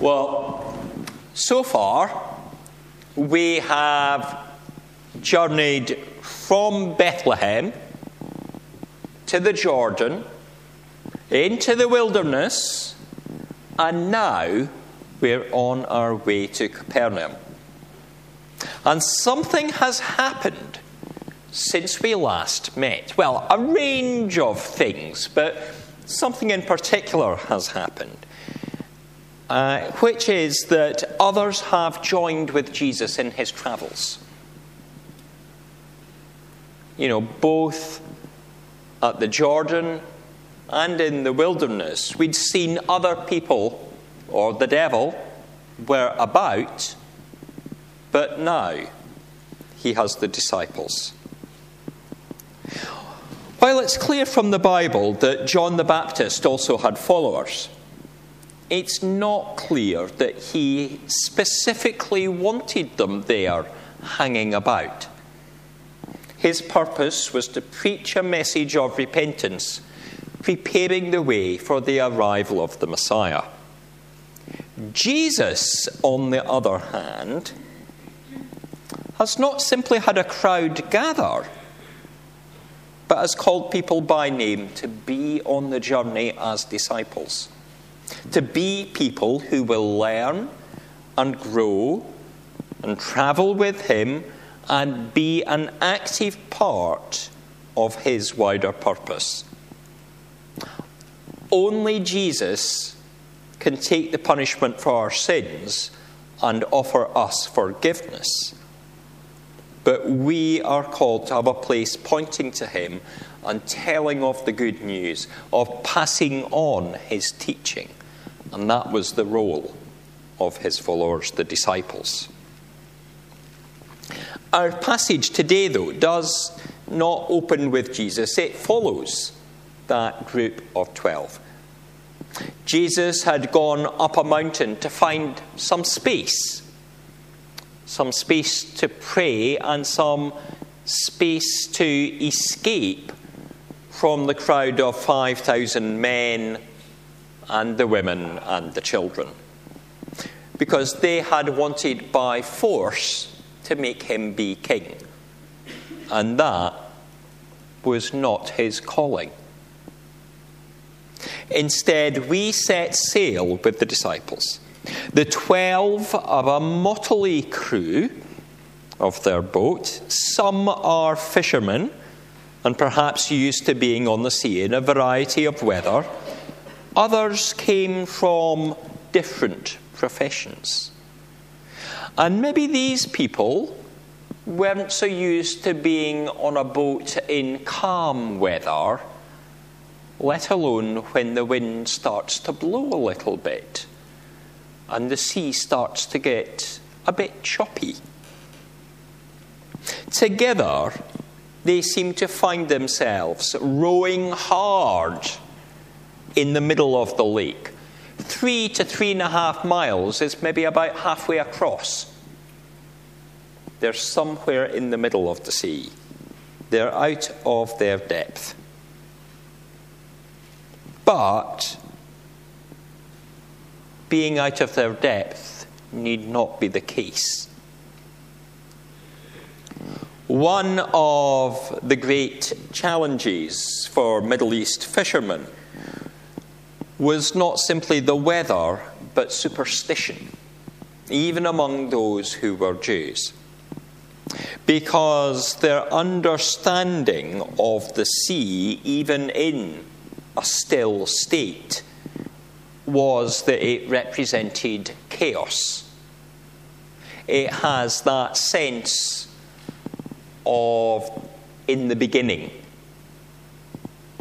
Well, so far, we have journeyed from Bethlehem to the Jordan, into the wilderness, and now we're on our way to Capernaum. And something has happened since we last met. Well, a range of things, but something in particular has happened. Uh, which is that others have joined with Jesus in his travels. You know, both at the Jordan and in the wilderness, we'd seen other people, or the devil, were about, but now he has the disciples. While it's clear from the Bible that John the Baptist also had followers, it's not clear that he specifically wanted them there hanging about. His purpose was to preach a message of repentance, preparing the way for the arrival of the Messiah. Jesus, on the other hand, has not simply had a crowd gather, but has called people by name to be on the journey as disciples to be people who will learn and grow and travel with Him and be an active part of His wider purpose. Only Jesus can take the punishment for our sins and offer us forgiveness. But we are called to have a place pointing to Him and telling of the good news, of passing on His teaching. And that was the role of his followers, the disciples. Our passage today, though, does not open with Jesus, it follows that group of 12. Jesus had gone up a mountain to find some space, some space to pray, and some space to escape from the crowd of 5,000 men and the women and the children. Because they had wanted by force to make him be king. And that was not his calling. Instead, we set sail with the disciples. The twelve of a motley crew of their boat. Some are fishermen and perhaps used to being on the sea in a variety of weather. Others came from different professions. And maybe these people weren't so used to being on a boat in calm weather, let alone when the wind starts to blow a little bit and the sea starts to get a bit choppy. Together, they seem to find themselves rowing hard in the middle of the lake. Three to three and a half miles is maybe about halfway across. They're somewhere in the middle of the sea. They're out of their depth. But being out of their depth need not be the case. One of the great challenges for Middle East fishermen was not simply the weather, but superstition, even among those who were Jews. Because their understanding of the sea, even in a still state, was that it represented chaos. It has that sense of in the beginning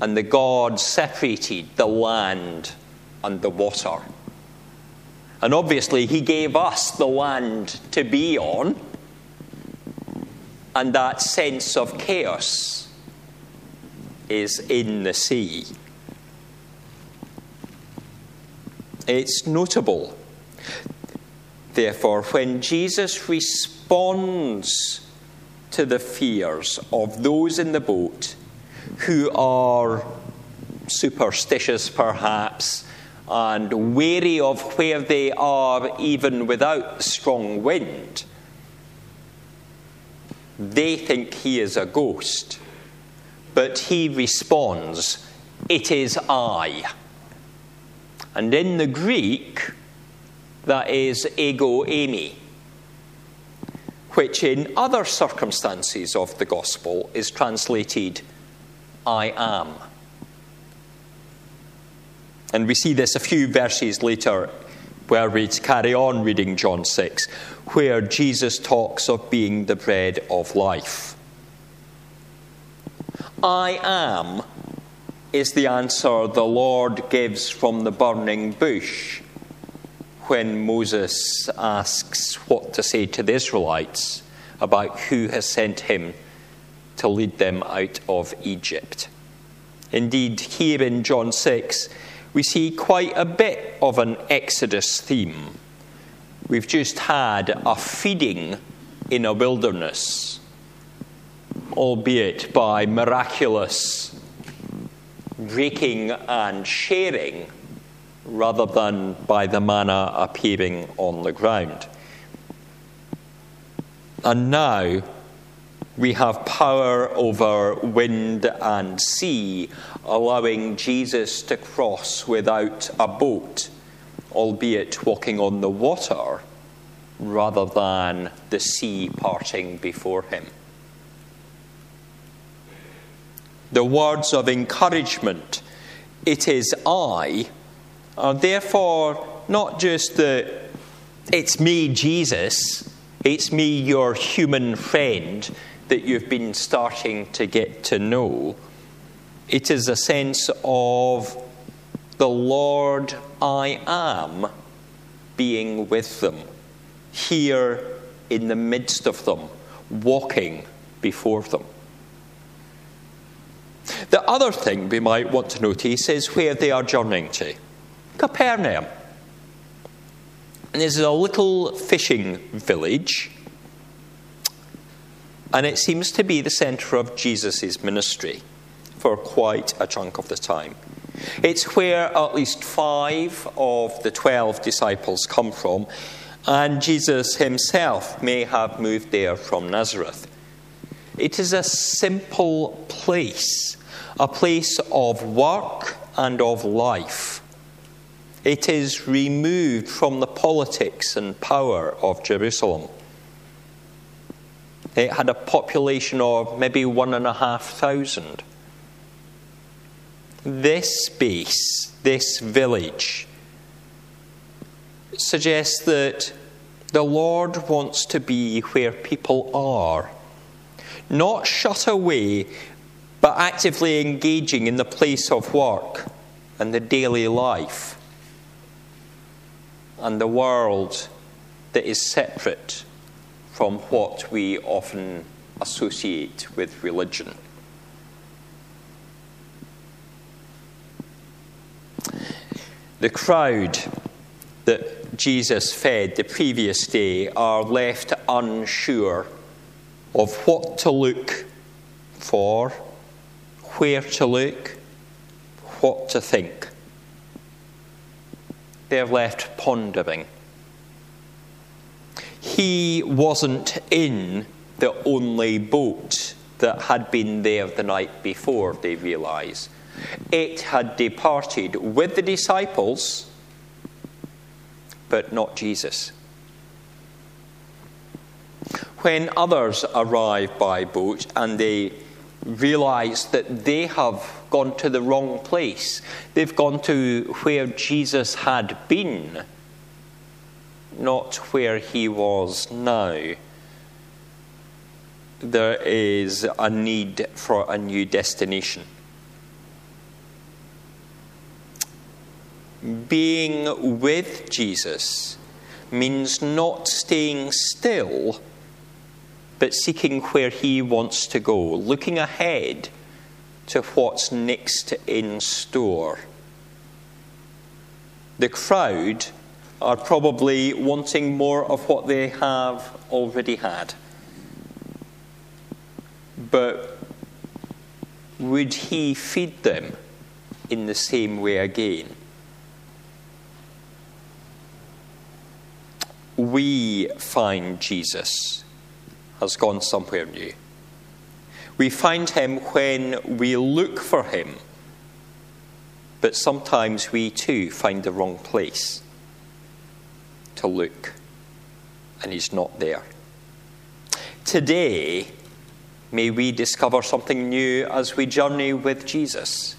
and the God separated the land and the water. And obviously, He gave us the land to be on, and that sense of chaos is in the sea. It's notable, therefore, when Jesus responds to the fears of those in the boat who are superstitious perhaps and wary of where they are even without strong wind. They think he is a ghost, but he responds, It is I. And in the Greek, that is ego eimi, which in other circumstances of the gospel is translated I am. And we see this a few verses later where we carry on reading John 6, where Jesus talks of being the bread of life. I am is the answer the Lord gives from the burning bush when Moses asks what to say to the Israelites about who has sent him to lead them out of Egypt. Indeed, here in John 6, we see quite a bit of an Exodus theme. We've just had a feeding in a wilderness, albeit by miraculous breaking and sharing rather than by the manna appearing on the ground. And now we have power over wind and sea, allowing Jesus to cross without a boat, albeit walking on the water rather than the sea parting before him. The words of encouragement, it is I, are therefore not just the it's me, Jesus, it's me, your human friend that you've been starting to get to know. It is a sense of the Lord I am being with them, here in the midst of them, walking before them. The other thing we might want to notice is where they are journeying to Capernaum. And this is a little fishing village and it seems to be the centre of Jesus' ministry for quite a chunk of the time. It's where at least five of the twelve disciples come from, and Jesus himself may have moved there from Nazareth. It is a simple place, a place of work and of life. It is removed from the politics and power of Jerusalem. It had a population of maybe one and a half thousand. This space, this village, suggests that the Lord wants to be where people are, not shut away, but actively engaging in the place of work and the daily life and the world that is separate from what we often associate with religion. The crowd that Jesus fed the previous day are left unsure of what to look for, where to look, what to think. They're left pondering he wasn't in the only boat that had been there the night before, they realize. It had departed with the disciples, but not Jesus. When others arrive by boat and they realize that they have gone to the wrong place, they've gone to where Jesus had been not where he was now. There is a need for a new destination. Being with Jesus means not staying still, but seeking where he wants to go, looking ahead to what's next in store. The crowd are probably wanting more of what they have already had. But would he feed them in the same way again? We find Jesus has gone somewhere new. We find him when we look for him, but sometimes we too find the wrong place to look, and he's not there. Today, may we discover something new as we journey with Jesus,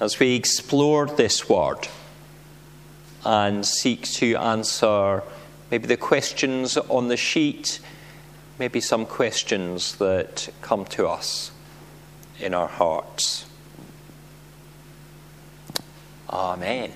as we explore this word and seek to answer maybe the questions on the sheet maybe some questions that come to us in our hearts. Amen.